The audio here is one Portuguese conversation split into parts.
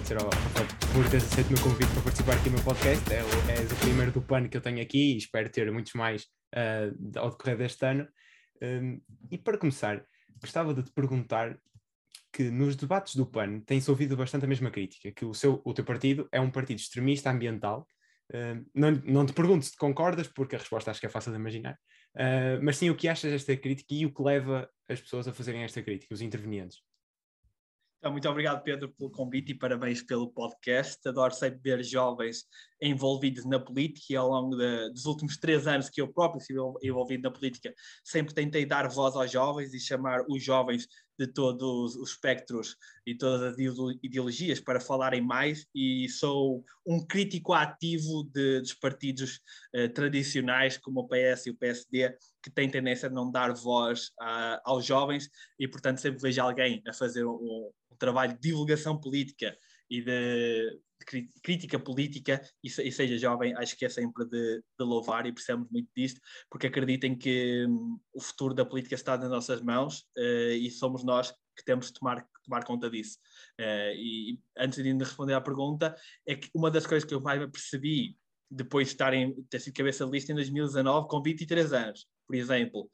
agradecer ao Rafael por teres aceito o meu convite para participar aqui no meu podcast. É, és o primeiro do PAN que eu tenho aqui e espero ter muitos mais ah, ao decorrer deste ano. Um, e para começar, gostava de te perguntar que nos debates do PAN tem-se ouvido bastante a mesma crítica, que o, seu, o teu partido é um partido extremista ambiental. Uh, não, não te pergunto se concordas, porque a resposta acho que é fácil de imaginar, uh, mas sim o que achas desta crítica e o que leva as pessoas a fazerem esta crítica, os intervenientes. Então, muito obrigado, Pedro, pelo convite e parabéns pelo podcast. Adoro sempre ver jovens envolvidos na política e ao longo de, dos últimos três anos que eu próprio estive envolvido na política, sempre tentei dar voz aos jovens e chamar os jovens de todos os espectros e todas as ideologias para falarem mais e sou um crítico ativo de, dos partidos eh, tradicionais como o PS e o PSD que têm tendência a não dar voz a, aos jovens e portanto sempre vejo alguém a fazer um, um trabalho de divulgação política e de, crítica política e, e, seja jovem, acho que é sempre de, de, louvar e precisamos muito disto, porque acreditem que hum, o futuro da política está nas nossas mãos uh, e somos nós que temos de tomar, tomar conta disso. Uh, e antes de responder à pergunta, é que uma das coisas que eu mais percebi depois de estar em, ter sido cabeça de lista em 2019, com 23 anos, por exemplo,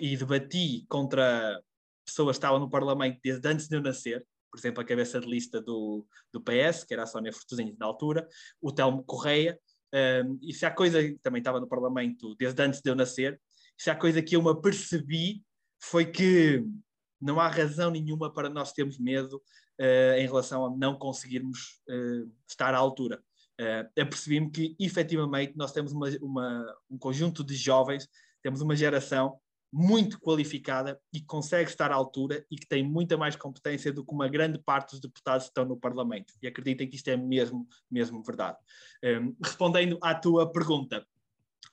e debati contra pessoas que estavam no Parlamento desde antes de eu nascer, por exemplo, a cabeça de lista do, do PS, que era a Sónia Fortuzinho na altura, o Telmo Correia, um, e se há coisa, também estava no Parlamento desde antes de eu nascer, se há coisa que eu me apercebi foi que não há razão nenhuma para nós termos medo uh, em relação a não conseguirmos uh, estar à altura. Uh, apercebi-me que, efetivamente, nós temos uma, uma, um conjunto de jovens, temos uma geração muito qualificada e que consegue estar à altura e que tem muita mais competência do que uma grande parte dos deputados que estão no Parlamento. E acreditem que isto é mesmo, mesmo verdade. Um, respondendo à tua pergunta,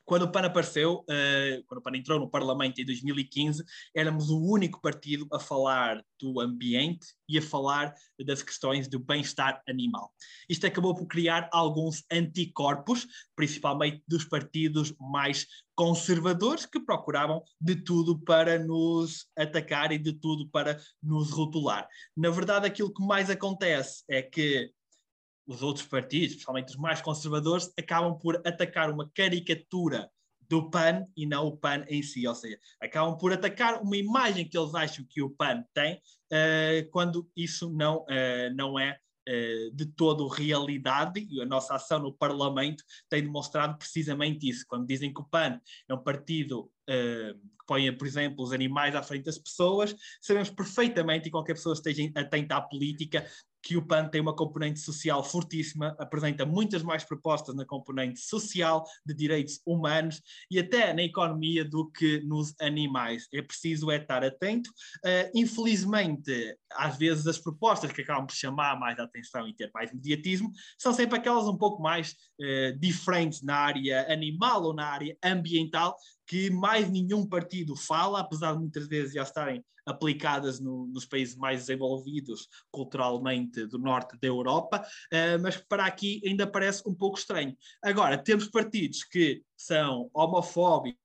quando o PAN apareceu, uh, quando o PAN entrou no Parlamento em 2015, éramos o único partido a falar do ambiente e a falar das questões do bem-estar animal. Isto acabou por criar alguns anticorpos, principalmente dos partidos mais conservadores, que procuravam de tudo para nos atacar e de tudo para nos rotular. Na verdade, aquilo que mais acontece é que os outros partidos, principalmente os mais conservadores, acabam por atacar uma caricatura do PAN e não o PAN em si, ou seja, acabam por atacar uma imagem que eles acham que o PAN tem, uh, quando isso não, uh, não é uh, de todo realidade, e a nossa ação no Parlamento tem demonstrado precisamente isso, quando dizem que o PAN é um partido que põe, por exemplo, os animais à frente das pessoas, sabemos perfeitamente, e qualquer pessoa esteja atenta à política, que o PAN tem uma componente social fortíssima, apresenta muitas mais propostas na componente social, de direitos humanos e até na economia do que nos animais. É preciso é estar atento. Uh, infelizmente, às vezes as propostas que acabam por chamar mais atenção e ter mais mediatismo são sempre aquelas um pouco mais uh, diferentes na área animal ou na área ambiental, que mais nenhum partido fala, apesar de muitas vezes já estarem aplicadas no, nos países mais desenvolvidos culturalmente do norte da Europa, uh, mas para aqui ainda parece um pouco estranho. Agora, temos partidos que são homofóbicos,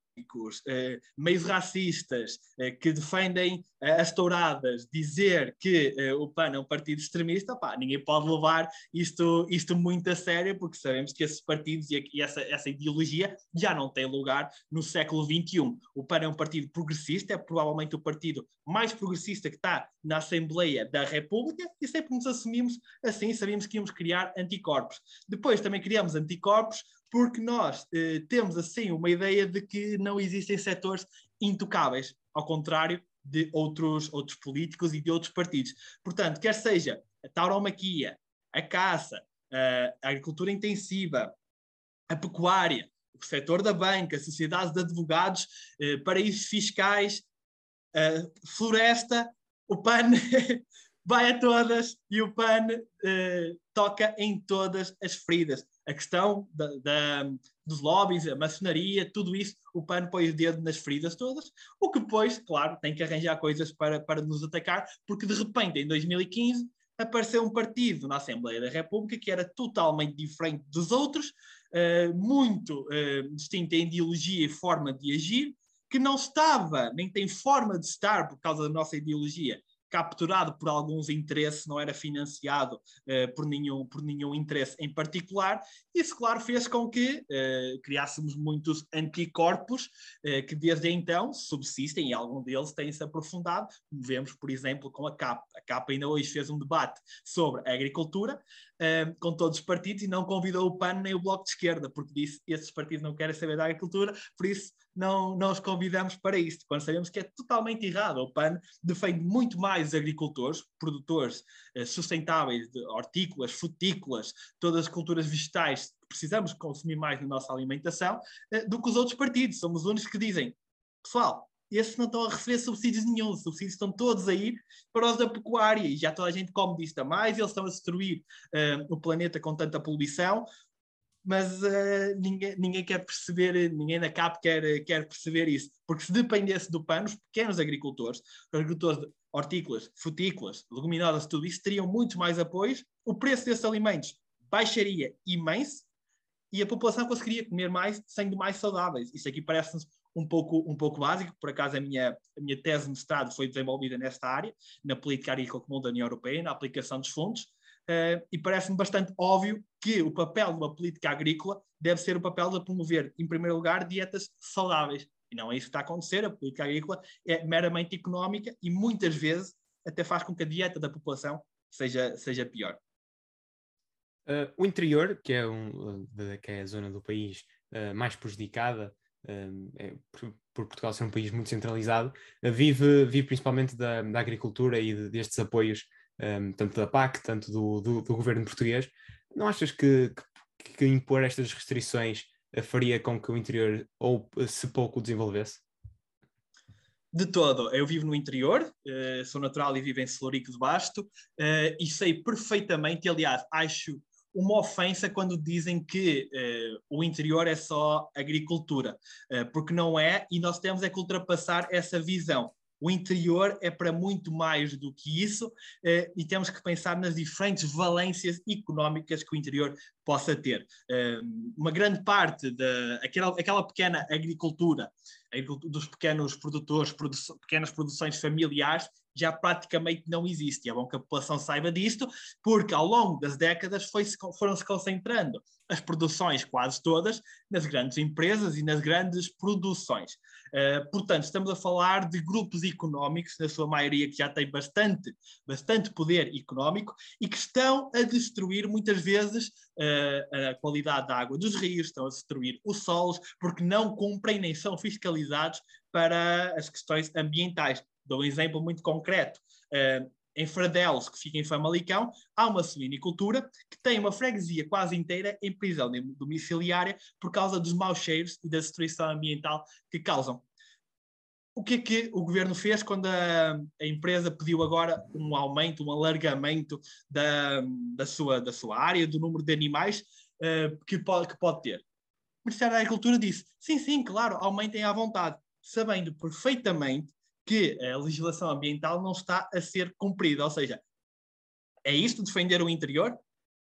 eh, meios racistas, eh, que defendem eh, as touradas, dizer que eh, o PAN é um partido extremista, pá, ninguém pode levar isto, isto muito a sério, porque sabemos que esses partidos e, e essa, essa ideologia já não têm lugar no século XXI. O PAN é um partido progressista, é provavelmente o partido mais progressista que está na Assembleia da República, e sempre nos assumimos assim, sabíamos que íamos criar anticorpos. Depois também criamos anticorpos porque nós eh, temos assim uma ideia de que não existem setores intocáveis, ao contrário de outros, outros políticos e de outros partidos. Portanto, quer seja a tauromaquia, a caça, a agricultura intensiva, a pecuária, o setor da banca, sociedades de advogados, eh, paraísos fiscais, floresta, o PAN vai a todas e o PAN eh, toca em todas as feridas a questão da, da, dos lobbies, a maçonaria, tudo isso, o PAN põe o dedo nas feridas todas, o que depois, claro, tem que arranjar coisas para, para nos atacar, porque de repente, em 2015, apareceu um partido na Assembleia da República que era totalmente diferente dos outros, uh, muito uh, distinto em ideologia e forma de agir, que não estava, nem tem forma de estar por causa da nossa ideologia capturado por alguns interesses, não era financiado uh, por, nenhum, por nenhum interesse em particular. Isso, claro, fez com que uh, criássemos muitos anticorpos uh, que desde então subsistem e algum deles têm-se aprofundado, como vemos, por exemplo, com a CAP. A CAP ainda hoje fez um debate sobre a agricultura com todos os partidos e não convidou o PAN nem o Bloco de Esquerda, porque disse esses partidos não querem saber da agricultura, por isso não, não os convidamos para isto, quando sabemos que é totalmente errado. O PAN defende muito mais agricultores, produtores eh, sustentáveis de hortícolas, frutícolas, todas as culturas vegetais que precisamos consumir mais na nossa alimentação, eh, do que os outros partidos. Somos os únicos que dizem, pessoal, esses não estão a receber subsídios nenhum, os subsídios estão todos aí para os da pecuária e já toda a gente come disto a mais, eles estão a destruir uh, o planeta com tanta poluição, mas uh, ninguém, ninguém quer perceber, ninguém na CAP quer, quer perceber isso, porque se dependesse do PAN, os pequenos agricultores, os agricultores de hortícolas, frutícolas, leguminosas, tudo isso, teriam muitos mais apoios, o preço desses alimentos baixaria imenso e a população conseguiria comer mais, sendo mais saudáveis. Isso aqui parece-nos um pouco, um pouco básico, por acaso a minha, a minha tese de mestrado foi desenvolvida nesta área, na política agrícola comum da União Europeia, na aplicação dos fundos, Uh, e parece-me bastante óbvio que o papel de uma política agrícola deve ser o papel de promover, em primeiro lugar, dietas saudáveis. E não é isso que está a acontecer. A política agrícola é meramente económica e muitas vezes até faz com que a dieta da população seja, seja pior. Uh, o interior, que é, um, que é a zona do país uh, mais prejudicada é, por, por, Portugal ser um país muito centralizado, vive, vive principalmente da, da agricultura e de, destes apoios um, tanto da PAC, tanto do, do, do, governo português. Não achas que, que, que, impor estas restrições faria com que o interior, ou se pouco, desenvolvesse? De todo, eu vivo no interior, uh, sou natural e vivo em Celurico de Basto, uh, e sei perfeitamente, aliás, acho uma ofensa quando dizem que uh, o interior é só agricultura, porque não é, e nós temos é que ultrapassar essa visão. O interior é para muito mais do que isso eh, e temos que pensar nas diferentes valências económicas que o interior possa ter. Eh, uma grande parte daquela aquela pequena agricultura, dos pequenos produtores, produ pequenas produções familiares, já praticamente não existe. É bom que a população saiba disto, porque ao longo das décadas foram-se concentrando as produções, quase todas, nas grandes empresas e nas grandes produções. Uh, portanto, estamos a falar de grupos económicos, na sua maioria, que já têm bastante, bastante poder económico e que estão a destruir muitas vezes uh, a qualidade da água dos rios, estão a destruir os solos, porque não cumprem nem são fiscalizados para as questões ambientais. Dou um exemplo muito concreto. Uh, em Fradelos, que fica em Famalicão, há uma suinicultura que tem uma freguesia quase inteira em prisão domiciliária por causa dos maus cheiros e da destruição ambiental que causam. O que é que o governo fez quando a, a empresa pediu agora um aumento, um alargamento da, da, sua, da sua área, do número de animais uh, que, pode, que pode ter? O Ministério da Agricultura disse: sim, sim, claro, aumentem à vontade, sabendo perfeitamente que a legislação ambiental não está a ser cumprida. Ou seja, é isto defender o interior?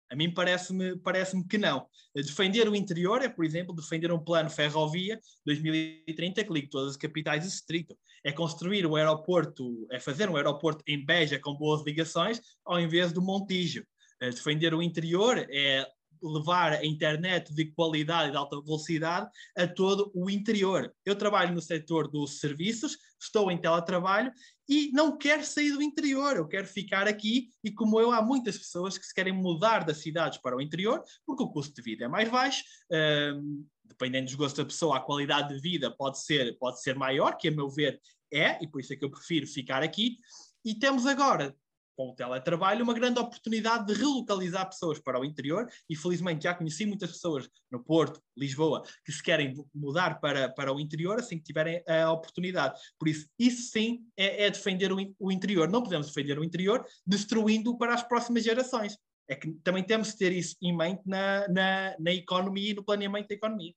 A mim parece-me parece que não. Defender o interior é, por exemplo, defender um plano ferrovia 2030 que ligue todas as capitais do distrito. É construir um aeroporto, é fazer um aeroporto em Beja com boas ligações ao invés do Montijo. Defender o interior é levar a internet de qualidade e de alta velocidade a todo o interior. Eu trabalho no setor dos serviços, estou em teletrabalho e não quero sair do interior, eu quero ficar aqui e como eu, há muitas pessoas que se querem mudar das cidades para o interior porque o custo de vida é mais baixo, um, dependendo dos gostos da pessoa, a qualidade de vida pode ser, pode ser maior, que a meu ver é, e por isso é que eu prefiro ficar aqui. E temos agora com o teletrabalho, uma grande oportunidade de relocalizar pessoas para o interior e felizmente já conheci muitas pessoas no Porto, Lisboa, que se querem mudar para, para o interior assim que tiverem a oportunidade. Por isso, isso sim é, é defender o, o interior. Não podemos defender o interior destruindo-o para as próximas gerações. É que também temos de ter isso em mente na, na, na economia e no planeamento da economia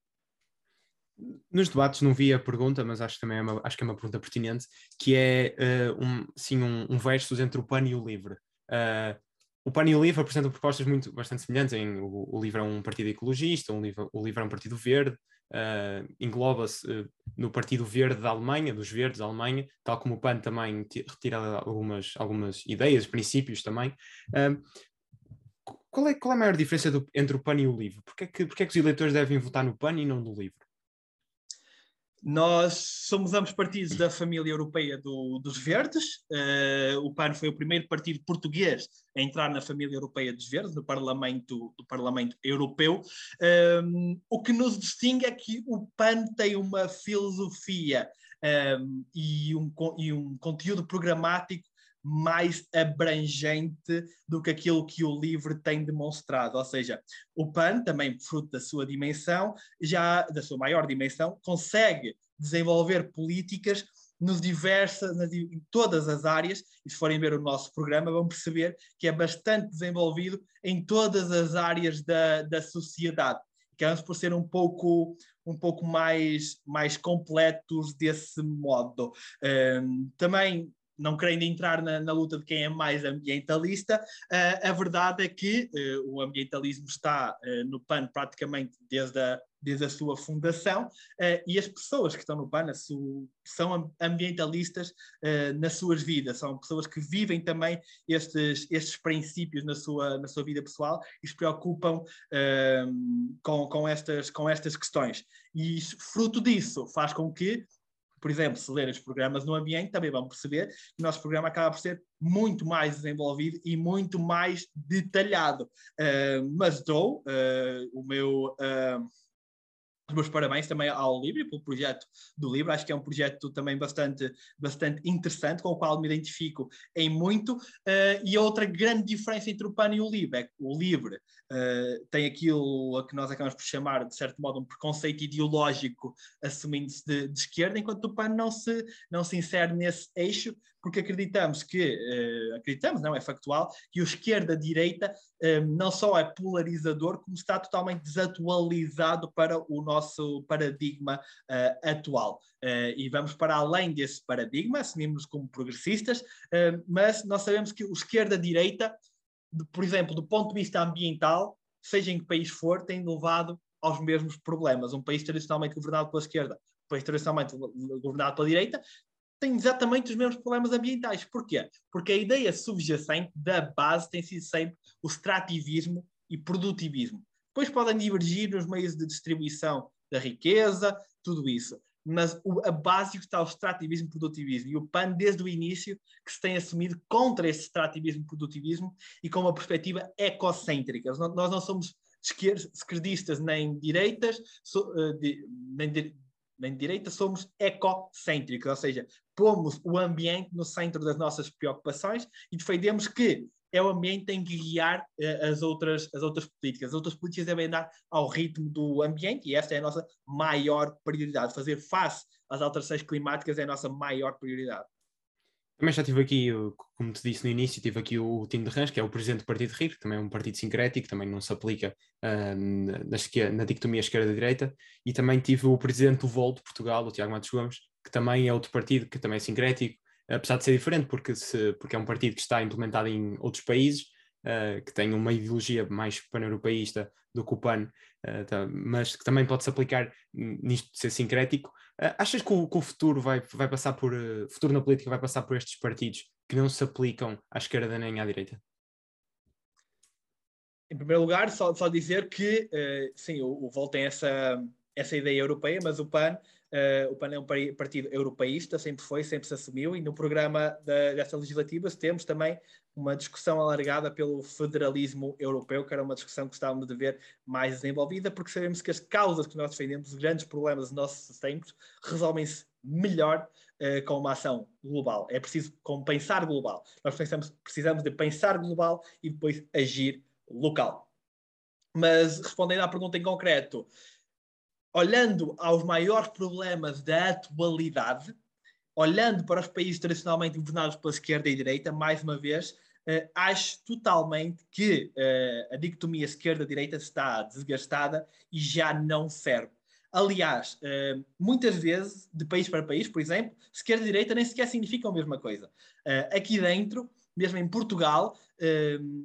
nos debates não vi a pergunta, mas acho, também é uma, acho que é uma pergunta pertinente, que é uh, um, sim, um, um versus entre o PAN e o LIVRE. Uh, o PAN e o LIVRE apresentam propostas muito, bastante semelhantes. Em, o, o LIVRE é um partido ecologista, um LIVRE, o LIVRE é um partido verde, uh, engloba-se no Partido Verde da Alemanha, dos Verdes da Alemanha, tal como o PAN também retira algumas, algumas ideias, princípios também. Qual, é, qual é a maior diferença do, entre o PAN e o LIVRE? Porquê é que, porquê é que os eleitores devem votar no PAN e não no LIVRE? Nós somos ambos partidos da família europeia do, dos Verdes. Uh, o PAN foi o primeiro partido português a entrar na família europeia dos Verdes, no Parlamento, do Parlamento Europeu. Um, ehm, o que nos distingue é que o PAN tem uma filosofia um, ehm, e, um, e um conteúdo programático mais abrangente do que aquilo que o LIVRE tem demonstrado. Ou seja, o PAN, também fruto da sua dimensão, já da sua maior dimensão, consegue desenvolver políticas nos diversas, nas, em todas as áreas, e se forem ver o nosso programa, vão perceber que é bastante desenvolvido em todas as áreas da, da sociedade. Acabamos por ser um pouco, um pouco mais, mais completos desse modo. Um, também não querendo entrar na, na, luta de quem é mais ambientalista, uh, a verdade é que uh, o ambientalismo está uh, no PAN praticamente desde a, desde a sua fundação e as pessoas que estão no PAN são ambientalistas nas suas vidas, são pessoas que vivem também estes, estes princípios na sua, na sua vida pessoal e se preocupam com, com, estas, com estas questões. E fruto disso faz com que por exemplo, se lerem os programas no ambiente, também vão perceber que o nosso programa acaba por ser muito mais desenvolvido e muito mais detalhado. Uh, mas dou uh, o meu. Uh, os meus parabéns também ao Livre, pelo projeto do Livre. Acho que é um projeto também bastante, bastante interessante, com o qual me identifico em muito. Uh, e outra grande diferença entre o PAN e o Livre é que o Livre uh, tem aquilo a que nós acabamos por chamar, de certo modo, um preconceito ideológico assumindo-se de, de, esquerda, enquanto o PAN não se, não se insere nesse eixo, porque acreditamos que, uh, acreditamos, não é factual, que o esquerda-direita não só é polarizador, como está totalmente desatualizado para o nosso paradigma uh, atual. E vamos para além desse paradigma, assumimos como progressistas, mas nós sabemos que o esquerda-direita, por exemplo, do ponto de vista ambiental, seja em que país for, tem levado aos mesmos problemas. Um país tradicionalmente governado pela esquerda, um país tradicionalmente governado pela direita, tem exatamente os mesmos problemas ambientais. Porquê? Porque a ideia subjacente da base tem sido sempre o extrativismo e produtivismo. Depois podem divergir nos meios de distribuição da riqueza, tudo isso. Mas o, a base está o extrativismo e produtivismo. E o PAN, desde o início, que se tem assumido contra esse extrativismo e produtivismo e com uma perspectiva ecocêntrica. Nós, não somos esquerdistas nem direitas, so, uh, de, nem de, nem direita, somos ecocêntricos, ou seja, pomos o ambiente no centro das nossas preocupações e defendemos que é o ambiente que tem que guiar uh, as, outras, as outras políticas. As outras políticas devem andar ao ritmo do ambiente e esta é a nossa maior prioridade. Fazer face às alterações climáticas é a nossa maior prioridade. Também já tive aqui, como te disse no início, tive aqui o Tim de Rãs, que é o presidente do Partido Rio, que também é um partido sincrético, também não se aplica uh, na, na dicotomia esquerda-direita, e também tive o presidente do VOL de Portugal, o Tiago Matos Gomes, que também é outro partido que também é sincrético, apesar de ser diferente, porque, se, porque é um partido que está implementado em outros países, uh, que tem uma ideologia mais pan-europeísta do que o PAN, uh, tá, mas que também pode se aplicar nisto de ser sincrético. Uh, achas que o, que o, futuro vai, vai passar por, futuro na política vai passar por estes partidos que não se aplicam à esquerda nem à direita? Em primeiro lugar, só, só dizer que, sim, o, o VOL tem essa, essa ideia europeia, mas o PAN Uh, o PAN é um partido europeísta, sempre foi, sempre se assumiu, e no programa da, desta legislativa temos também uma discussão alargada pelo federalismo europeu, que era uma discussão que gostávamos de ver mais desenvolvida, porque sabemos que as causas que nós defendemos, os grandes problemas dos nossos tempos, resolvem-se melhor uh, com uma ação global. É preciso compensar global. Nós pensamos, precisamos de pensar global e depois agir local. Mas respondendo à pergunta em concreto, olhando aos maiores problemas da atualidade, olhando para os países tradicionalmente governados pela esquerda e direita, mais uma vez, uh, acho totalmente que uh, a dicotomia esquerda-direita está desgastada e já não serve. Aliás, uh, muitas vezes, de país para país, por exemplo, esquerda e direita nem sequer significam a mesma coisa. aqui dentro, mesmo em Portugal,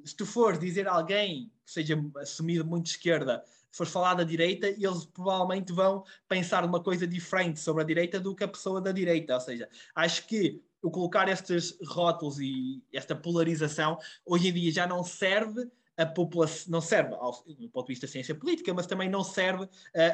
se tu fores dizer a alguém que seja assumido muito esquerda se falar da direita, eles provavelmente vão pensar uma coisa diferente sobre a direita do que a pessoa da direita. Ou seja, acho que o colocar estes rótulos e esta polarização hoje em dia já não serve a população não serve ao, do ponto de vista da ciência política, mas também não serve uh,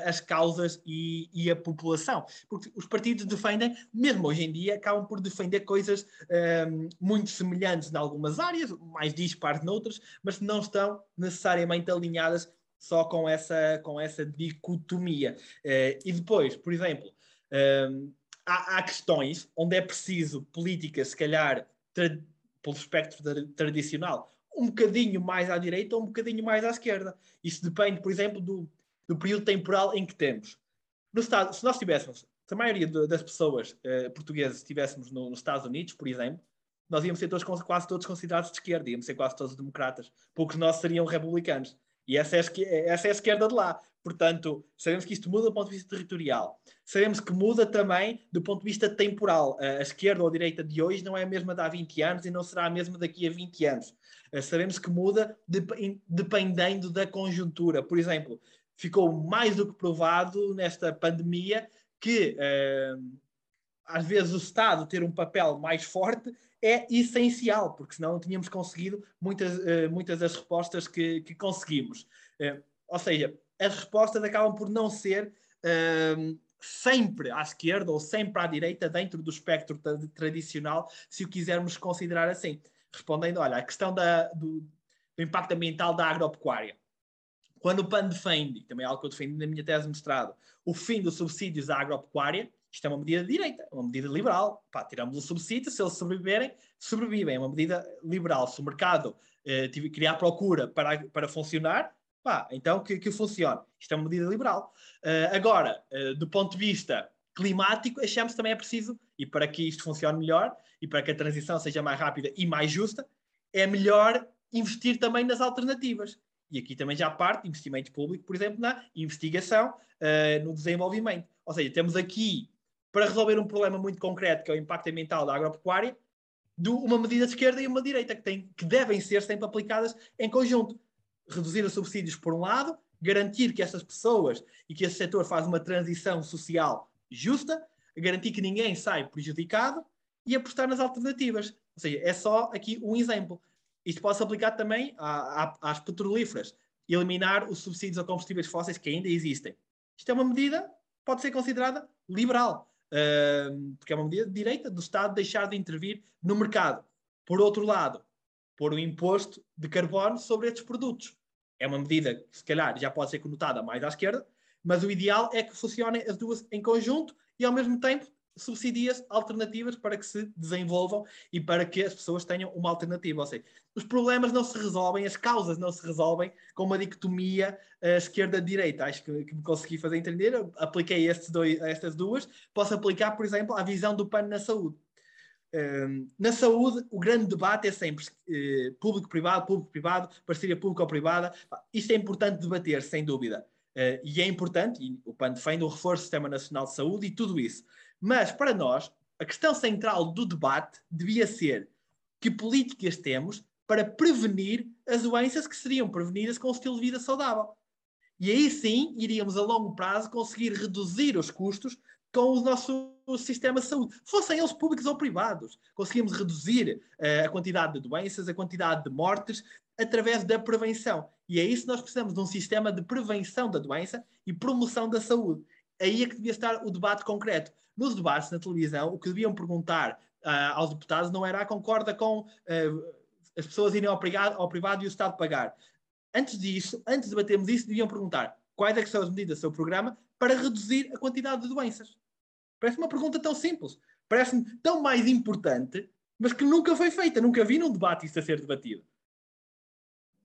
as causas e, e, a população. Porque os partidos defendem, mesmo hoje em dia, acabam por defender coisas uh, muito semelhantes em algumas áreas, mais dispares noutras, mas não estão necessariamente alinhadas só com essa, com essa dicotomia. Uh, e depois, por exemplo, há, há, questões onde é preciso políticas, se calhar, pelo espectro tradicional, um bocadinho mais à direita ou um bocadinho mais à esquerda. Isso depende, por exemplo, do, do período temporal em que temos. No Estado, se nós tivéssemos, se a maioria de, das pessoas uh, portuguesas estivéssemos no, nos Estados Unidos, por exemplo, nós íamos ser todos, quase todos considerados de esquerda, íamos ser quase todos democratas. Poucos nós seriam republicanos. E essa é, a, essa é a esquerda de lá. Portanto, sabemos que isto muda do ponto de vista territorial. Sabemos que muda também do ponto de vista temporal. A esquerda ou a direita de hoje não é a mesma de há 20 anos e não será a mesma daqui a 20 anos. Sabemos que muda dependendo da conjuntura. Por exemplo, ficou mais do que provado nesta pandemia que eh, às vezes o Estado ter um papel mais forte é essencial, porque senão não tínhamos conseguido muitas, uh, muitas das respostas que, que conseguimos. Uh, ou seja, as respostas acabam por não ser uh, sempre à esquerda ou sempre à direita dentro do espectro tradicional, se o quisermos considerar assim. Respondendo, olha, a questão da, do, do impacto ambiental da agropecuária. Quando o PAN defende, também é algo que eu defendi na minha tese de mestrado, o fim dos subsídios à agropecuária, isto é uma medida de direita, uma medida liberal. Pá, tiramos o subsídio, se eles sobreviverem, sobrevivem. É uma medida liberal. Se o mercado eh, criar procura para, para funcionar, pá, então que, que funcione. Isto é uma medida liberal. Uh, agora, uh, do ponto de vista climático, achamos também é preciso, e para que isto funcione melhor, e para que a transição seja mais rápida e mais justa, é melhor investir também nas alternativas. E aqui também já parte investimento público, por exemplo, na investigação, uh, no desenvolvimento. Ou seja, temos aqui para resolver um problema muito concreto, que é o impacto ambiental da agropecuária, de uma medida de esquerda e uma direita, que, tem, que devem ser sempre aplicadas em conjunto. Reduzir os subsídios por um lado, garantir que essas pessoas e que esse setor faz uma transição social justa, garantir que ninguém sai prejudicado e apostar nas alternativas. Ou seja, é só aqui um exemplo. Isto pode-se aplicar também às petrolíferas. Eliminar os subsídios a combustíveis fósseis que ainda existem. Isto é uma medida, pode ser considerada liberal porque é uma medida de direita do Estado deixar de intervir no mercado. Por outro lado, pôr o imposto de carbono sobre estes produtos. É uma medida que, se calhar, já pode ser conotada mais à esquerda, mas o ideal é que funcionem as duas em conjunto e, ao mesmo tempo, subsidias alternativas para que se desenvolvam e para que as pessoas tenham uma alternativa. Ou seja, os problemas não se resolvem, as causas não se resolvem com uma dicotomia uh, esquerda-direita. Acho que, que, me consegui fazer entender. Eu apliquei dois, estas duas. Posso aplicar, por exemplo, a visão do PAN na saúde. Uh, na saúde, o grande debate é sempre uh, público-privado, público-privado, parceria público-privada. Isto é importante debater, sem dúvida. Uh, e é importante, e o PAN defende o reforço do Sistema Nacional de Saúde e tudo isso. Mas, para nós, a questão central do debate devia ser que políticas temos para prevenir as doenças que seriam prevenidas com um estilo de vida saudável. E aí sim iríamos a longo prazo conseguir reduzir os custos com o nosso sistema de saúde, fossem eles públicos ou privados. Conseguimos reduzir uh, a quantidade de doenças, a quantidade de mortes, através da prevenção. E é isso que nós precisamos de um sistema de prevenção da doença e promoção da saúde. Aí é que devia estar o debate concreto nos debates na televisão, o que deviam perguntar uh, aos deputados não era a concorda com uh, as pessoas irem ao privado, ao privado e o Estado pagar. Antes disso, antes de debatermos isso, deviam perguntar quais é são as medidas do seu programa para reduzir a quantidade de doenças. Parece uma pergunta tão simples, parece-me tão mais importante, mas que nunca foi feita, nunca vi num debate isso a ser debatido.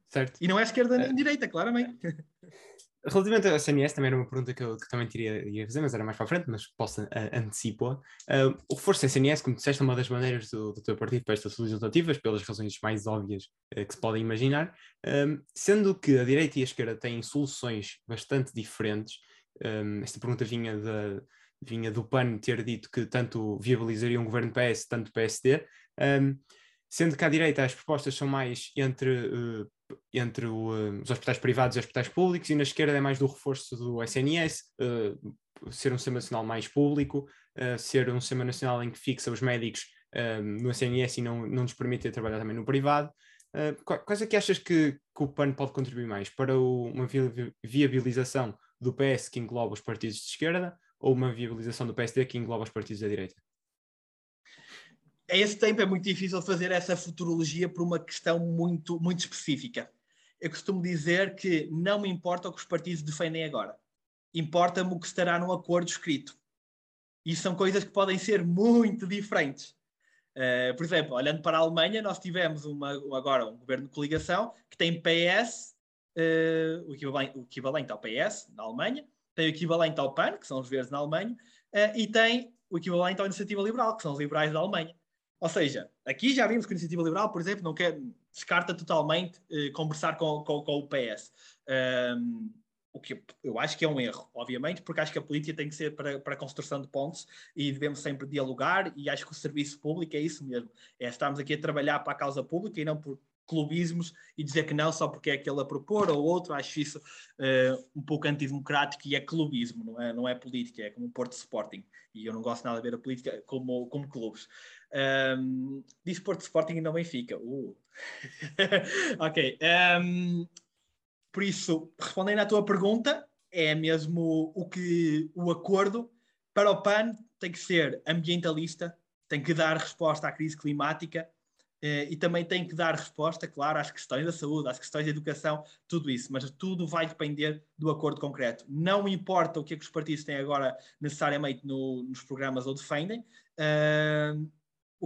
Certo. E não é esquerda nem é. direita, claramente. Relativamente ao SNS, também era uma pergunta que eu que também teria fazer, mas era mais para a frente, mas posso uh, antecipar. Uh, o reforço do SNS, como disseste, é uma das maneiras do, do teu partido para estas legislativas, pelas razões mais óbvias uh, que se podem imaginar, um, sendo que a direita e a esquerda têm soluções bastante diferentes. Um, esta pergunta vinha, de, vinha do PAN ter dito que tanto viabilizaria um governo PS, tanto PSD. Um, sendo que à direita as propostas são mais entre uh, entre o, uh, os hospitais privados e os hospitais públicos, e na esquerda é mais do reforço do SNS, uh, ser um sistema nacional mais público, ser um sistema nacional em que fixa os médicos no SNS e não, não nos permite trabalhar também no privado. quais é que achas que, que, o PAN pode contribuir mais? Para o, uma viabilização do PS que engloba os partidos de esquerda ou uma viabilização do PSD que engloba os partidos da direita? A esse tempo é muito difícil fazer essa futurologia por uma questão muito, muito específica. Eu costumo dizer que não me importa o que os partidos defendem agora. Importa-me o que estará no acordo escrito. E são coisas que podem ser muito diferentes. Uh, por exemplo, olhando para a Alemanha, nós tivemos uma, agora um governo de coligação que tem PS, uh, eh, o, equivalente, o, equivalente, ao PS na Alemanha, tem o equivalente ao PAN, que são os verdes na Alemanha, uh, e tem o equivalente à Iniciativa Liberal, que são os liberais da Alemanha. Ou seja, aqui já vimos que a Iniciativa Liberal, por exemplo, não quer, descarta totalmente eh, conversar com, com, com, o PS. Um, o que eu acho que é um erro, obviamente, porque acho que a política tem que ser para, para a construção de pontos e devemos sempre dialogar e acho que o serviço público é isso mesmo. É estarmos aqui a trabalhar para a causa pública e não por clubismos e dizer que não só porque é aquele a propor ou outro, acho isso uh, um pouco antidemocrático e é clubismo, não é, não é política, é como o Porto Sporting e eu não gosto nada de ver a política como, como clubes. Um, diz Porto Sporting e não Benfica. Uh. ok. Um, por isso, respondendo à tua pergunta, é mesmo o que o acordo para o PAN tem que ser ambientalista, tem que dar resposta à crise climática eh, e também tem que dar resposta, claro, às questões da saúde, às questões da educação, tudo isso, mas tudo vai depender do acordo concreto. Não importa o que, é que os partidos têm agora necessariamente no, nos programas ou defendem, uh,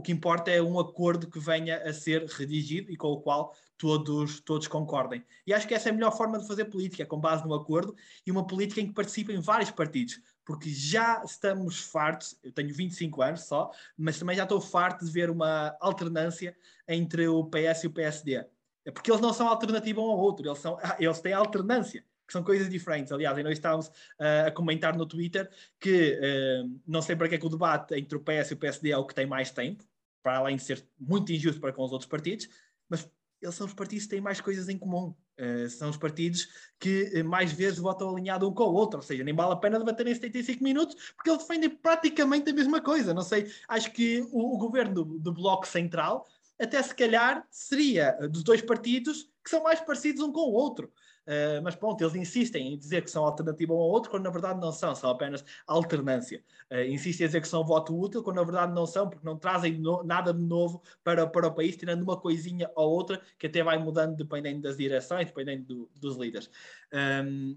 o que importa é um acordo que venha a ser redigido e com o qual todos, todos concordem. E acho que essa é a melhor forma de fazer política, com base no acordo e uma política em que participem vários partidos, porque já estamos fartos, eu tenho 25 anos só, mas também já estou farto de ver uma alternância entre o PS e o PSD. É porque eles não são alternativa um ao outro, eles, são, eles têm alternância que são coisas diferentes. Aliás, nós estávamos uh, a comentar no Twitter que uh, não sei para que é que o debate entre o PS e o PSD é o que tem mais tempo, para além de ser muito injusto para com os outros partidos, mas eles são os partidos que têm mais coisas em comum. Uh, são os partidos que mais vezes votam alinhado um com o outro, ou seja, nem vale a pena debater em 75 minutos, porque eles defendem praticamente a mesma coisa. Não sei, acho que o, o governo do, do Bloco Central, até se calhar, seria dos dois partidos que são mais parecidos um com o outro. Uh, mas pronto, eles insistem em dizer que são alternativa um ao outro, quando na verdade não são, são apenas alternância. Uh, insistem em dizer que são voto útil, quando na verdade não são, porque não trazem no, nada de novo para, para o país, tirando uma coisinha ou outra que até vai mudando dependendo das direções, dependendo do, dos líderes. Um,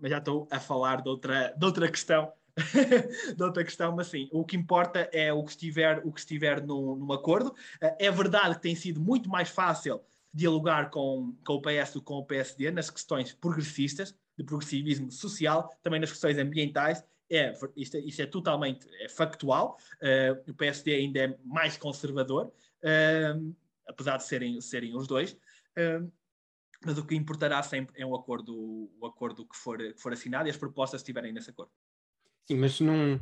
mas já estou a falar de outra, de outra questão. de outra questão, mas sim, o que importa é o que estiver, o que estiver num, num acordo. Uh, é verdade que tem sido muito mais fácil dialogar com, com o PS ou com o PSD nas questões progressistas, de progressivismo social, também nas questões ambientais. É, isto, isto é totalmente é factual. Uh, o PSD ainda é mais conservador, uh, apesar de serem, serem os dois. Uh, mas o que importará sempre é um acordo, o acordo que for, que for assinado e as propostas estiverem nesse acordo. Sim, mas não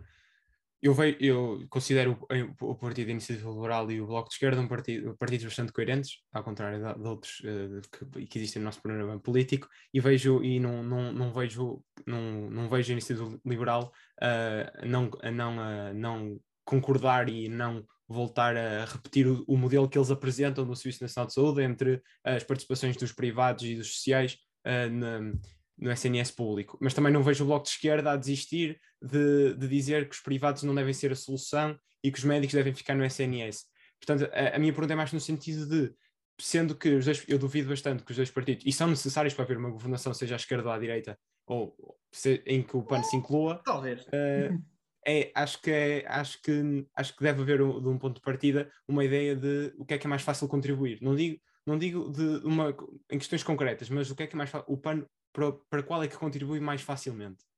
eu, vejo, eu considero o, Partido da Iniciativa Liberal e o Bloco de Esquerda um partido, partidos bastante coerentes, ao contrário de, de outros uh, que, que, existem no nosso programa político, e vejo e não, não, não vejo não, não vejo a Iniciativa Liberal uh, não, a não, não concordar e não voltar a repetir o, o, modelo que eles apresentam no Serviço Nacional de Saúde entre as participações dos privados e dos sociais uh, no SNS público, mas também não vejo o Bloco de Esquerda a desistir de, de dizer que os privados não devem ser a solução e que os médicos devem ficar no SNS. Portanto, a, a minha pergunta é mais no sentido de, sendo que os dois, eu duvido bastante que os dois partidos, e são necessários para haver uma governação, seja à esquerda ou à direita, ou se, em que o PAN se inclua, talvez. Uh, é, acho, que é, acho, que, acho que deve haver, um, de um ponto de partida, uma ideia de o que é que é mais fácil contribuir. Não digo, não digo de uma, em questões concretas, mas o que é que é mais fácil. O PAN para, para qual é que contribui mais facilmente?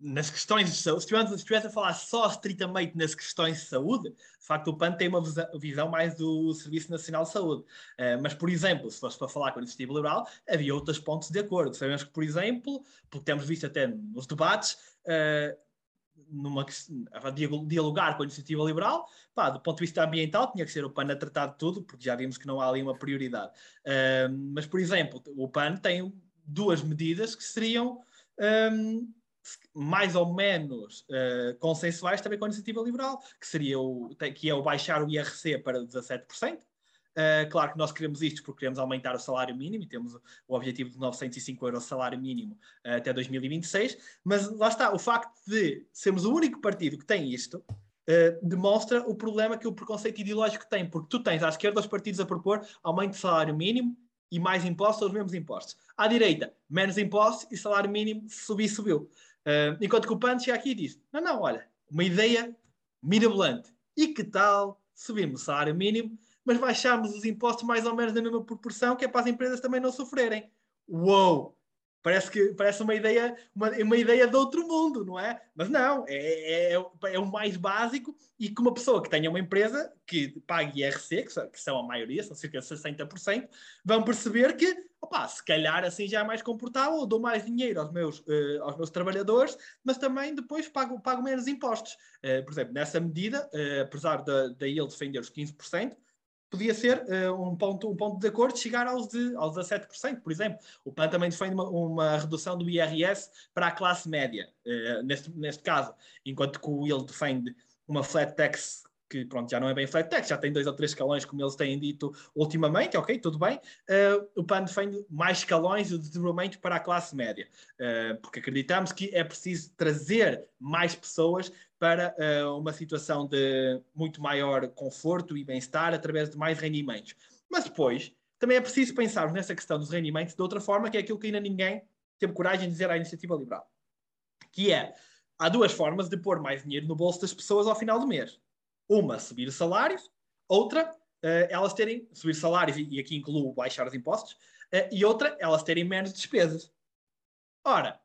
nas questões de saúde, se estivesse a falar só estritamente nas questões de saúde, de facto o PAN tem uma visão mais do Serviço Nacional de Saúde. Uh, mas, por exemplo, se fosse para falar com a Iniciativa Liberal, havia outros pontos de acordo. Sabemos que, por exemplo, porque temos visto até nos debates, uh, numa, a dialogar com a iniciativa liberal, pá, do ponto de vista ambiental tinha que ser o PAN a tratar de tudo, porque já vimos que não há ali uma prioridade. Mas, por exemplo, o PAN tem duas medidas que seriam um, mais ou menos uh, consensuais também com a iniciativa liberal, que seria o, que é o baixar o IRC para 17%, Uh, claro que nós queremos isto porque queremos aumentar o salário mínimo e temos o objetivo de 905 euros salário mínimo uh, até 2026, mas lá está, o facto de sermos o único partido que tem isto uh, demonstra o problema que o preconceito ideológico tem, porque tu tens à esquerda os partidos a propor aumento de salário mínimo e mais impostos ou os mesmos impostos. À direita, menos impostos e salário mínimo subir, subiu. enquanto que o PAN chega aqui e diz, não, não, olha, uma ideia mirabolante. E que tal subirmos o salário mínimo mas baixarmos os impostos mais ou menos na mesma proporção, que é para as empresas também não sofrerem. Uou! Parece, que, parece uma ideia uma, uma ideia de outro mundo, não é? Mas não, é, é, é, o mais básico e que uma pessoa que tenha uma empresa que pague IRC, que são, a maioria, são cerca de 60%, vão perceber que, opa, se calhar assim já é mais confortável, dou mais dinheiro aos meus, uh, aos meus trabalhadores, mas também depois pago, pago menos impostos. Uh, por exemplo, nessa medida, uh, apesar de, de ele defender os 15%, podia ser uh, um, ponto, um ponto de acordo chegar aos, de, aos 17%, por exemplo. O PAN também defende uma, uma redução do IRS para a classe média, uh, neste, neste caso, enquanto que o ele defende uma flat tax que pronto, já não é bem flat tax, já tem dois ou três escalões, como eles têm dito ultimamente, ok, tudo bem. Uh, o PAN defende mais escalões de desenvolvimento para a classe média, uh, porque acreditamos que é preciso trazer mais pessoas para uh, uma situação de muito maior conforto e bem-estar através de mais rendimentos. Mas depois, também é preciso pensar nessa questão dos rendimentos de outra forma, que é aquilo que ainda ninguém teve coragem de dizer à iniciativa liberal. Que é, há duas formas de pôr mais dinheiro no bolso das pessoas ao final do mês. Uma, subir os salários. Outra, uh, elas terem, subir salários, e, e aqui incluo baixar os impostos. Uh, e outra, elas terem menos despesas. Ora,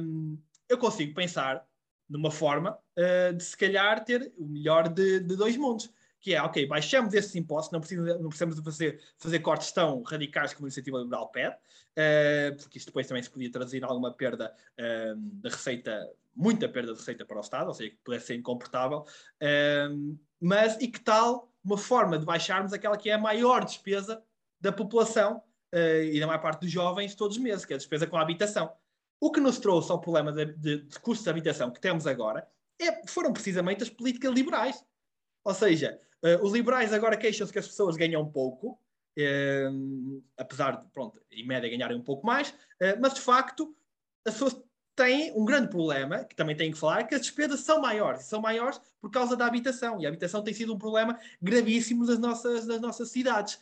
um, eu consigo pensar numa forma uh, de se calhar ter o melhor de, de, dois mundos. Que é, ok, baixamos esses impostos, não, não precisamos de fazer, fazer cortes tão radicais como a iniciativa liberal pede, uh, porque isso depois também se podia traduzir alguma perda uh, de receita, muita perda de receita para o Estado, ou seja, que pudesse ser incomportável. mas e que tal uma forma de baixarmos aquela que é a maior despesa da população e da maior parte dos jovens todos os meses, que é a despesa com a habitação. O que nos trouxe ao problema de, de, de custos de habitação que temos agora é, foram precisamente as políticas liberais. Ou seja, uh, os liberais agora queixam-se que as pessoas ganham pouco, uh, apesar de, pronto, em média ganharem um pouco mais, uh, mas de facto as pessoas têm um grande problema, que também têm que falar, que as despesas são maiores, são maiores por causa da habitação, e a habitação tem sido um problema gravíssimo das nossas, das nossas cidades.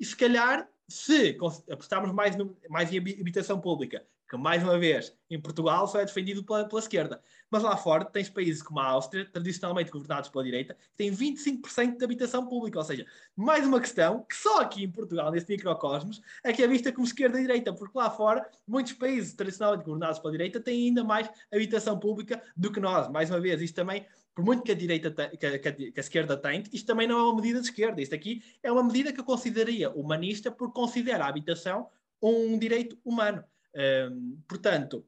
E se calhar, se apostarmos mais, no, mais em habitação pública, que mais uma vez, em Portugal só é defendido pela, pela esquerda. Mas lá fora tens países como a Áustria, tradicionalmente governados pela direita, que têm 25% de habitação pública. Ou seja, mais uma questão que só aqui em Portugal, neste microcosmos, é que é vista como esquerda e direita, porque lá fora, muitos países tradicionalmente governados pela direita têm ainda mais habitação pública do que nós. Mais uma vez, isto também por muito que a direita que a, que a, esquerda tente, isto também não é uma medida de esquerda. Isto aqui é uma medida que eu consideraria humanista porque considera a habitação um direito humano. Um, portanto,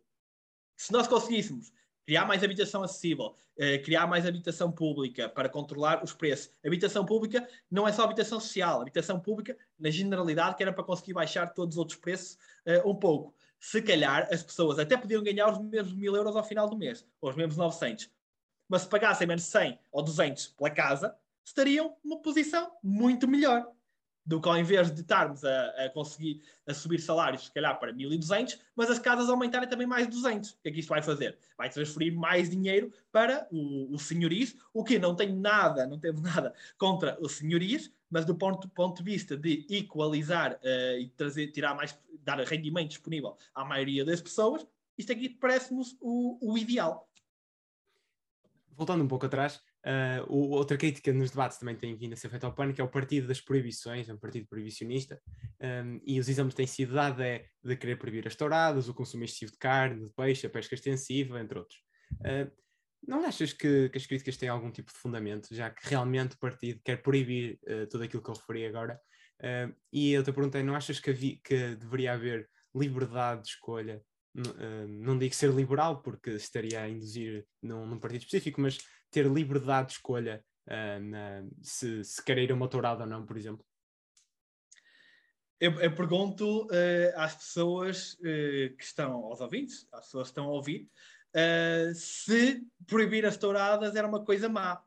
se nós conseguíssemos criar mais habitação acessível, uh, criar mais habitação pública para controlar os preços. Habitação pública não é só habitação social, habitação pública, na generalidade, que era para conseguir baixar todos os outros preços uh, um pouco. Se calhar as pessoas até podiam ganhar os mesmos mil euros ao final do mês, ou os mesmos 900, mas se pagassem menos 100 ou 200 pela casa, estariam numa posição muito melhor do que ao invés de estarmos a, a, conseguir a subir salários, se calhar para 1.200, mas as casas aumentarem também mais 200. O que é que isto vai fazer? Vai transferir mais dinheiro para o, o senhoriz, o que não tem nada, não temos nada contra o senhoriz, mas do ponto, ponto de vista de equalizar uh, e trazer, tirar mais, dar rendimento disponível à maioria das pessoas, isto aqui parece-nos o, o ideal. Voltando um pouco atrás, Uh, outra crítica nos debates também tem vindo a ser feita ao PAN, que é o partido das proibições, é um partido proibicionista, um, e os exemplos têm sido dados é de querer proibir as touradas, o consumo excessivo de carne, de peixe, a pesca extensiva, entre outros. Uh, não achas que, que, as críticas têm algum tipo de fundamento, já que realmente o partido quer proibir uh, tudo aquilo que eu referi agora? e eu te perguntei, não achas que, que deveria haver liberdade de escolha não digo ser liberal, porque estaria a induzir num, num partido específico, mas ter liberdade de escolha uh, na, se, se quer ir a uma tourada ou não, por exemplo? Eu, eu pergunto uh, às pessoas uh, que estão, aos ouvintes, às pessoas que estão a ouvir, uh, se proibir as touradas era uma coisa má.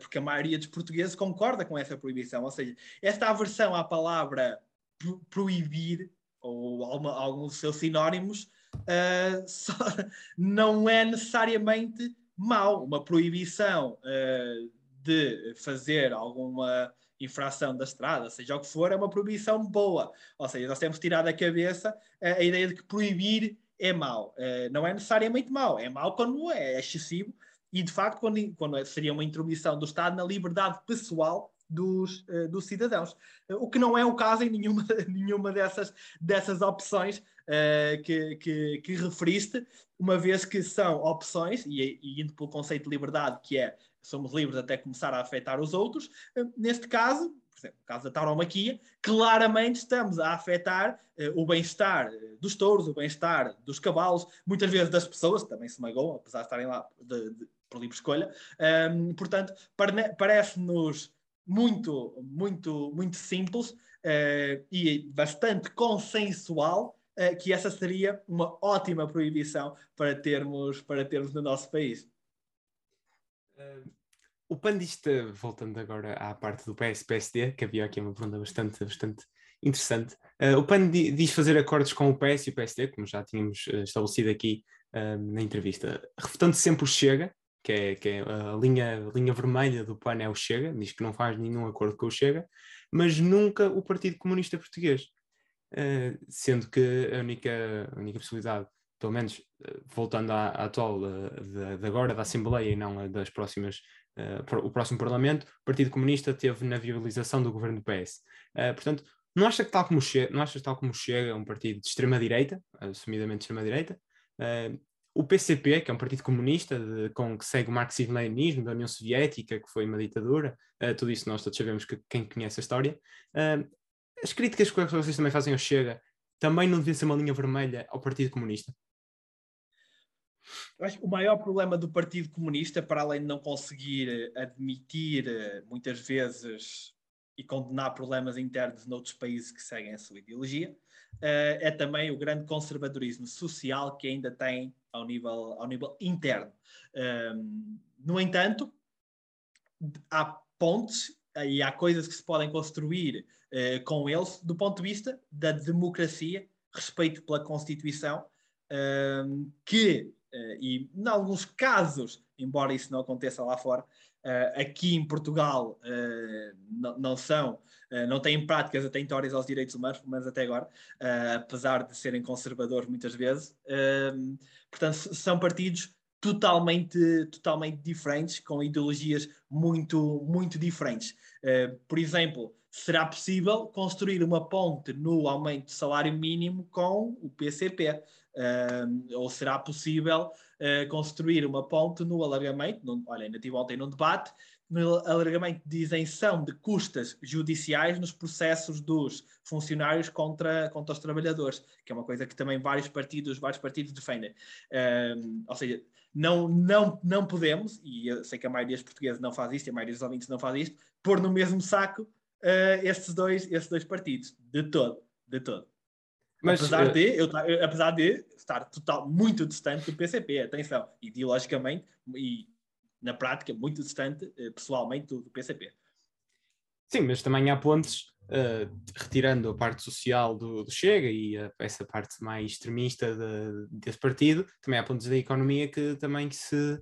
porque a maioria dos portugueses concorda com essa proibição. Ou seja, esta aversão à palavra pro proibir, ou alguma, alguns dos seus sinónimos, só, não é necessariamente mau. Uma proibição de fazer alguma infração da estrada, seja o que for, é uma proibição boa. Ou seja, nós temos tirar da cabeça a ideia de que proibir é mau. Eh, não é necessariamente mau, é mau quando é excessivo e, de facto, quando, quando seria uma intromissão do Estado na liberdade pessoal dos, uh, dos cidadãos. Uh, o que não é o caso em nenhuma, nenhuma dessas, dessas opções uh, que, que, que, referiste, uma vez que são opções, e, e indo pelo conceito de liberdade, que é somos livres até começar a afetar os outros. Eh, neste caso, por exemplo, no caso da tauromaquia, claramente estamos a afetar uh, o bem-estar dos touros, o bem-estar dos cavalos, muitas vezes das pessoas, que também se magoam, apesar de estarem lá de, de, por livre escolha. Um, portanto, parece-nos muito, muito, muito simples uh, e bastante consensual uh, que essa seria uma ótima proibição para termos, para termos no nosso país. O PAN diz-te, voltando agora à parte do PS-PSD, que havia aqui uma pergunta bastante, bastante interessante. Uh, o PAN di diz fazer acordos com o PS e o PSD, como já tínhamos uh, estabelecido aqui uh, na entrevista, refutando sempre o Chega, que é, que é a, linha, linha vermelha do PAN é o Chega, diz que não faz nenhum acordo com o Chega, mas nunca o Partido Comunista Português. Sendo que a única, a única possibilidade pelo menos voltando à, à atual de, de, agora, da Assembleia e não das próximas uh, o próximo Parlamento, o Partido Comunista teve na viabilização do governo do PS. Uh, eh, portanto, não acha que tal como chega, não achas tal como chega um partido de extrema-direita, assumidamente de extrema-direita, uh, o PCP, que é um partido comunista de, com, que segue o marxismo-leninismo da União Soviética, que foi uma ditadura, uh, tudo isso nós todos sabemos que quem conhece a história. Uh, as críticas que vocês também fazem ao Chega também não deviam ser uma linha vermelha ao Partido Comunista? Eu acho que o maior problema do Partido Comunista, para além de não conseguir admitir muitas vezes e condenar problemas internos noutros países que seguem a sua ideologia, eh, é também o grande conservadorismo social que ainda tem ao nível, ao nível interno. Ehm, no entanto, há pontes e há coisas que se podem construir com eles do ponto de vista da democracia, respeito pela Constituição, ehm, que Uh, e, em alguns casos, embora isso não aconteça lá fora, uh, aqui em Portugal uh, não, não, são, não têm práticas atentórias aos direitos humanos, pelo menos até agora, apesar de serem conservadores muitas vezes. portanto, são partidos totalmente, totalmente diferentes, com ideologias muito, muito diferentes. por exemplo, será possível construir uma ponte no aumento do salário mínimo com o PCP? Uh, ou será possível uh, construir uma ponte no alargamento? No, olha, ainda tive ontem num debate, no alargamento de isenção de custas judiciais nos processos dos funcionários contra, contra os trabalhadores, que é uma coisa que também vários partidos, vários partidos defendem. Uh, ou seja, não, não, não podemos, e eu sei que a maioria dos portugueses não faz isto, e a maioria dos ouvintes não faz isto, pôr no mesmo saco uh, estes, dois, estes dois partidos, de todo, de todo. Mas, apesar, uh... de, eu, apesar de estar total, muito distante do PCP, atenção, ideologicamente e na prática muito distante uh, pessoalmente do, PCP. Sim, mas também há pontos, uh, retirando a parte social do, do Chega e essa parte mais extremista de, desse partido, também há pontos da economia que também se,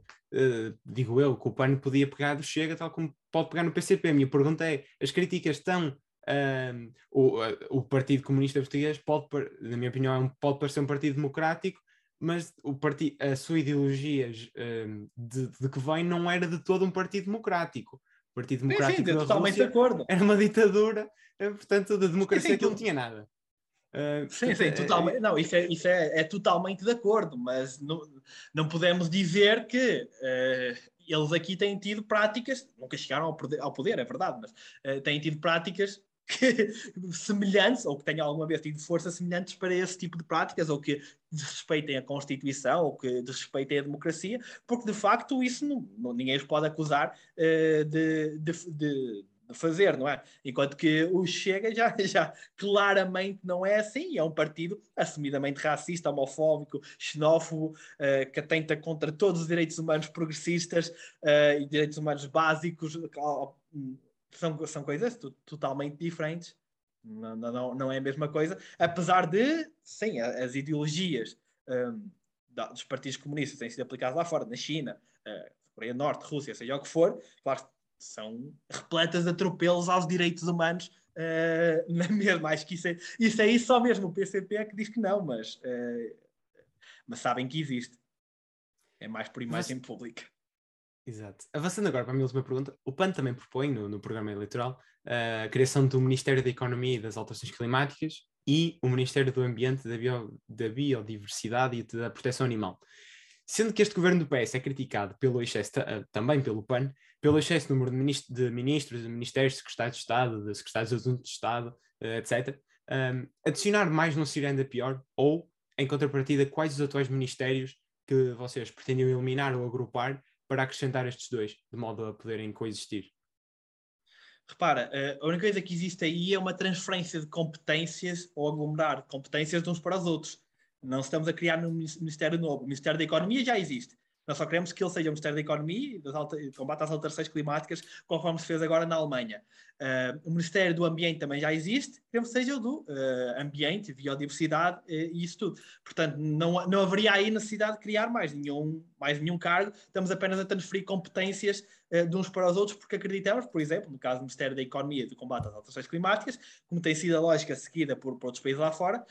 digo eu, que o PAN podia pegar do Chega, tal como pode pegar no PCP. A minha pergunta é: as críticas estão um, o, o Partido Comunista Português pode, na minha opinião, é pode parecer um partido democrático, mas o partido, a sua ideologia um, de, de, que vem não era de todo um partido democrático. O Partido Democrático sim, sim, totalmente Rússia de acordo. era uma ditadura, eh, portanto, da democracia sim, sim, não tinha nada. Uh, sim, sim, é, totalmente. É, não, isso, é, isso é, é, totalmente de acordo, mas não, não podemos dizer que uh, eles aqui têm tido práticas, nunca chegaram ao poder, ao poder é verdade, mas uh, têm tido práticas que, semelhantes, ou que tenham alguma vez tido força semelhantes para esse tipo de práticas, ou que desrespeitem a Constituição, ou que desrespeitem a democracia, porque de facto isso não, não ninguém os pode acusar uh, de, de, de fazer, não é? Enquanto que o Chega já, já claramente não é assim, é um partido assumidamente racista, homofóbico, xenófobo, uh, que atenta contra todos os direitos humanos progressistas uh, e direitos humanos básicos, são, são coisas totalmente diferentes. Não, não, não é a mesma coisa, apesar de, sim, as ideologias um, dos partidos comunistas têm sido aplicadas lá fora, na China, uh, Coreia do Norte, Rússia, seja o que for, claro, são repletas de atropelos aos direitos humanos uh, na mesma. Acho que isso é, isso é isso só mesmo. O PCP é que diz que não, mas, uh, mas sabem que existe. É mais por imagem mas, pública. Exato. Avançando agora para a minha última pergunta, o PAN também propõe no, no programa eleitoral uh, a criação do Ministério da Economia e das Alterações Climáticas e o Ministério do Ambiente, da, bio, da Biodiversidade e da Proteção Animal. Sendo que este governo do PS é criticado pelo excesso, uh, também pelo PAN, pelo excesso número de, ministro, de ministros, de ministérios, de secretários de Estado, de secretários adjuntos de Estado, uh, etc. Um, adicionar mais não seria ainda pior? Ou, em contrapartida, quais os atuais ministérios que vocês pretendiam eliminar ou agrupar para acrescentar estes dois, de modo a poderem coexistir? Repara, eh, a única coisa que existe aí é uma transferência de competências ou aglomerar competências de uns para os outros. Não estamos a criar um Ministério novo. O Ministério da Economia já existe. Nós só queremos que ele seja o Ministério da Economia e de combate às alterações climáticas, conforme se fez agora na Alemanha. Uh, o Ministério do Ambiente também já existe, queremos que seja o do uh, Ambiente, Biodiversidade uh, e isso tudo. Portanto, não, não haveria aí necessidade de criar mais nenhum, mais nenhum cargo, estamos apenas a transferir competências uh, de uns para os outros, porque acreditamos, por exemplo, no caso do Ministério da Economia e do Combate às Alterações Climáticas, como tem sido a lógica seguida por, por outros países lá fora,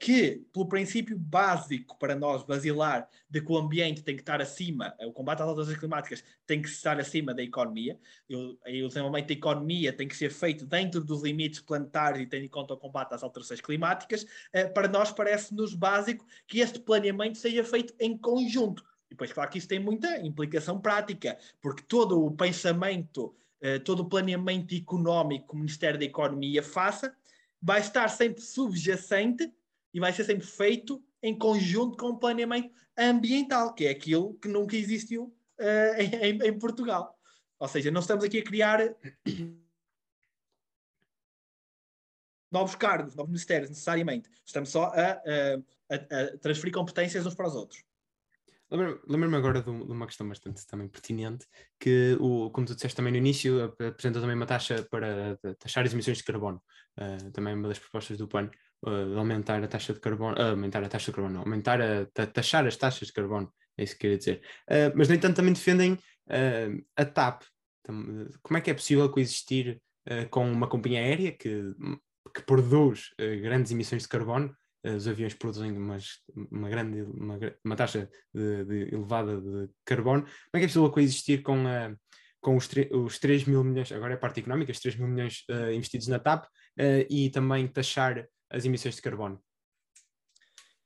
que, pelo princípio básico para nós, basilar, de que o ambiente tem que estar acima, o combate às alterações climáticas tem que estar acima da economia, eu, o desenvolvimento da economia tem que ser feito dentro dos limites planetários e tendo em conta o combate às alterações climáticas, para nós parece-nos básico que este planeamento seja feito em conjunto e depois, claro que isso tem muita implicação prática, porque todo o pensamento, uh, todo o planeamento económico que o Ministério da Economia faça vai estar sempre subjacente e vai ser sempre feito em conjunto com o planeamento ambiental, que é aquilo que nunca existiu uh, em, em, Portugal. Ou seja, não estamos aqui a criar novos cargos, novos ministérios, necessariamente. Estamos só a, a, a transferir competências uns para os outros. Lembro-me agora de, uma questão bastante também pertinente, que, o, como tu disseste também no início, apresenta também uma taxa para taxar as emissões de carbono. Uh, também uma das propostas do PAN, uh, aumentar a taxa de carbono, uh, aumentar a taxa de carbono, não, aumentar a, taxar as taxas de carbono, é isso que queria dizer. mas, no entanto, também defendem a TAP. Como é que é possível coexistir com uma companhia aérea que, que produz grandes emissões de carbono os aviões produzem umas, uma grande uma, uma taxa de, de, elevada de carbono, como é que é possível coexistir com, a, com os, os 3 mil milhões, agora é a parte económica, os 3 mil milhões uh, investidos na TAP uh, e também taxar as emissões de carbono?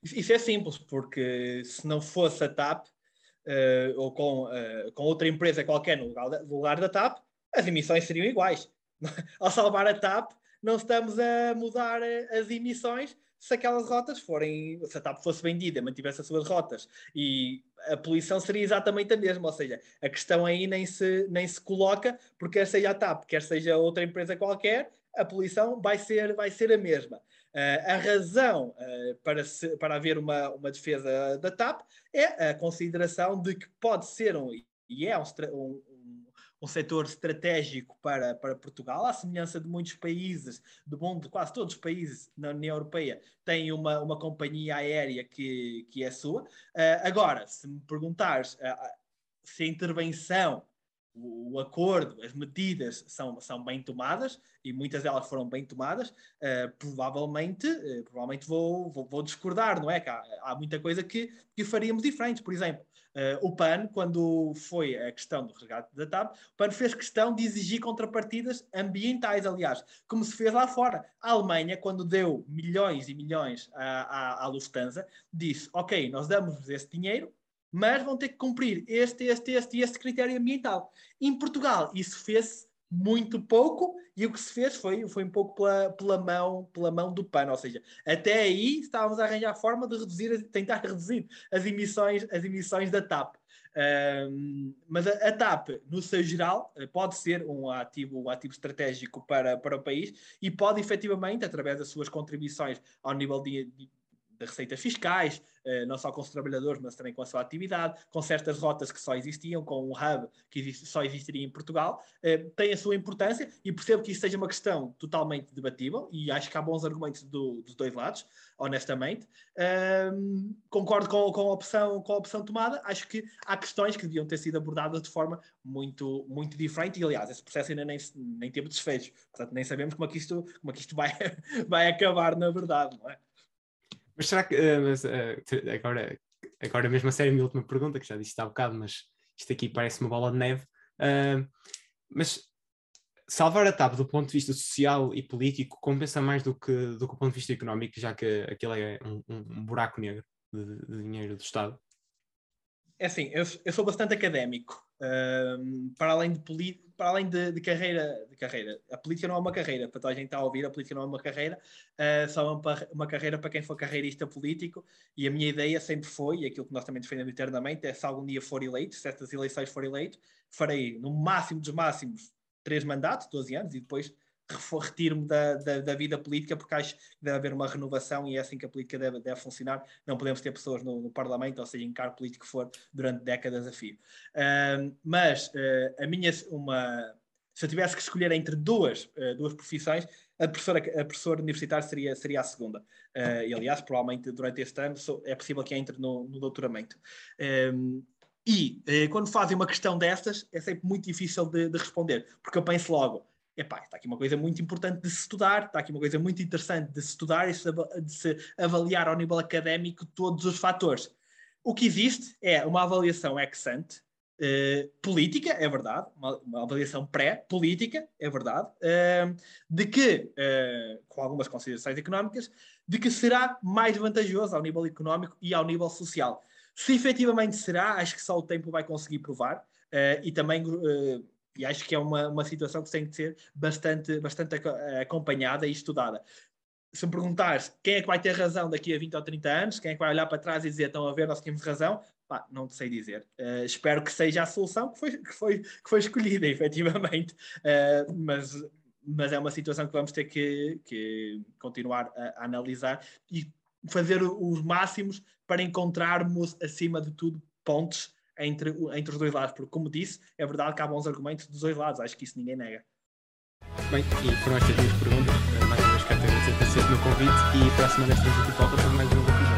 Isso é simples, porque se não fosse a TAP, uh, ou com, com outra empresa qualquer no lugar, da, lugar da TAP, as emissões seriam iguais. Ao salvar a TAP, não estamos a mudar as emissões, se aquelas rotas forem, se a TAP fosse vendida, mantivesse as suas rotas e a poluição seria exatamente a mesma, ou seja, a questão aí nem se, nem se coloca, porque quer seja a TAP, quer seja outra empresa qualquer, a poluição vai ser, vai ser a mesma. Uh, a razão uh, para, se, para haver uma, uma defesa da TAP é a consideração de que pode ser um, e é um, um, um setor estratégico para, para Portugal, à semelhança de muitos países do mundo, quase todos os países na União Europeia têm uma, uma companhia aérea que, que é sua. Uh, agora, se me perguntares uh, se a intervenção o, o, acordo, as medidas são, são bem tomadas e muitas delas foram bem tomadas, uh, provavelmente, provavelmente vou, vou, vou, discordar, não é? Que há, há, muita coisa que, que faríamos diferente. Por exemplo, uh, o PAN, quando foi a questão do resgate da TAP, o PAN fez questão de exigir contrapartidas ambientais, aliás, como se fez lá fora. A Alemanha, quando deu milhões e milhões à, à, à Lufthansa, disse: Ok, nós damos esse dinheiro, mas vão ter que cumprir este, este, este e este critério ambiental. Em Portugal, isso fez muito pouco e o que se fez foi, foi um pouco pela, pela, mão, pela mão do PAN, ou seja, até aí estávamos a arranjar forma de reduzir, tentar reduzir as emissões, as emissões da TAP. Um, mas a, a, TAP, no seu geral, eh, pode ser um ativo, um ativo estratégico para, para o país e pode efetivamente, através das suas contribuições ao nível de, de receitas fiscais, não só com os trabalhadores, mas também com a sua atividade, com certas rotas que só existiam, com um hub que só existiria em Portugal, eh, tem a sua importância e percebo que isso seja uma questão totalmente debatível e acho que há bons argumentos do, dos dois lados, honestamente. Um, concordo com, com, a opção, com a opção tomada, acho que há questões que deviam ter sido abordadas de forma muito, muito diferente e, aliás, esse processo ainda nem, nem teve desfecho, portanto, nem sabemos como é que isto, como é que isto vai, vai acabar, na verdade, não é? Mas será que. Uh, mas, uh, agora, agora mesmo a sério, a minha última pergunta, que já disse há bocado, mas isto aqui parece uma bola de neve. Uh, mas salvar a TAP do ponto de vista social e político compensa mais do que do, que do ponto de vista económico, já que aquilo é um, um buraco negro de, de, dinheiro do Estado? É assim, eu, eu sou bastante académico. Para além de para além de, de, carreira, de carreira, a política não é uma carreira, para toda a gente está a ouvir, a política não é uma carreira, uh, só é uma, uma carreira para quem for carreirista político, e a minha ideia sempre foi, e aquilo que nós também defendemos eternamente, é se algum dia for eleito, se estas eleições for eleito, farei no máximo dos máximos três mandatos, 12 anos, e depois retiro-me da, da, da, vida política porque acho que deve haver uma renovação e é assim que a política deve, deve funcionar. Não podemos ter pessoas no, no Parlamento, ou seja, em cargo político for, durante décadas a fio. Uh, mas uh, a minha, uma, se eu tivesse que escolher entre duas, uh, duas profissões, a professora, a professora universitária seria, seria a segunda. Uh, e, aliás, provavelmente durante este ano é possível que entre no, no doutoramento. Um, e quando fazem uma questão destas, é sempre muito difícil de, de responder, porque eu penso logo, epá, está aqui uma coisa muito importante de se estudar, está aqui uma coisa muito interessante de se estudar e de se avaliar ao nível académico todos os fatores. O que existe é uma avaliação ex ante, uh, política, é verdade, uma, uma avaliação pré-política, é verdade, uh, de que, uh, com algumas considerações económicas, de que será mais vantajoso ao nível económico e ao nível social. Se efetivamente será, acho que só o tempo vai conseguir provar, e também e acho que é uma, uma situação que tem que ser bastante, bastante acompanhada e estudada. Se me perguntares quem é que vai ter razão daqui a 20 ou 30 anos, quem é que vai olhar para trás e dizer estão a ver, nós tínhamos razão, Pá, não sei dizer. Uh, espero que seja a solução que foi, que foi, que foi escolhida, efetivamente. Uh, mas, mas é uma situação que vamos ter que, que continuar a, a, analisar e fazer os máximos para encontrarmos, acima de tudo, pontos entre, entre os dois lados, porque, como disse, é verdade que há bons argumentos dos dois lados, acho que isso ninguém nega. Bem, e foram estas minhas perguntas. Mais uma vez, quero agradecer por ter no convite e para a semana estamos aqui de volta para mais um episódio.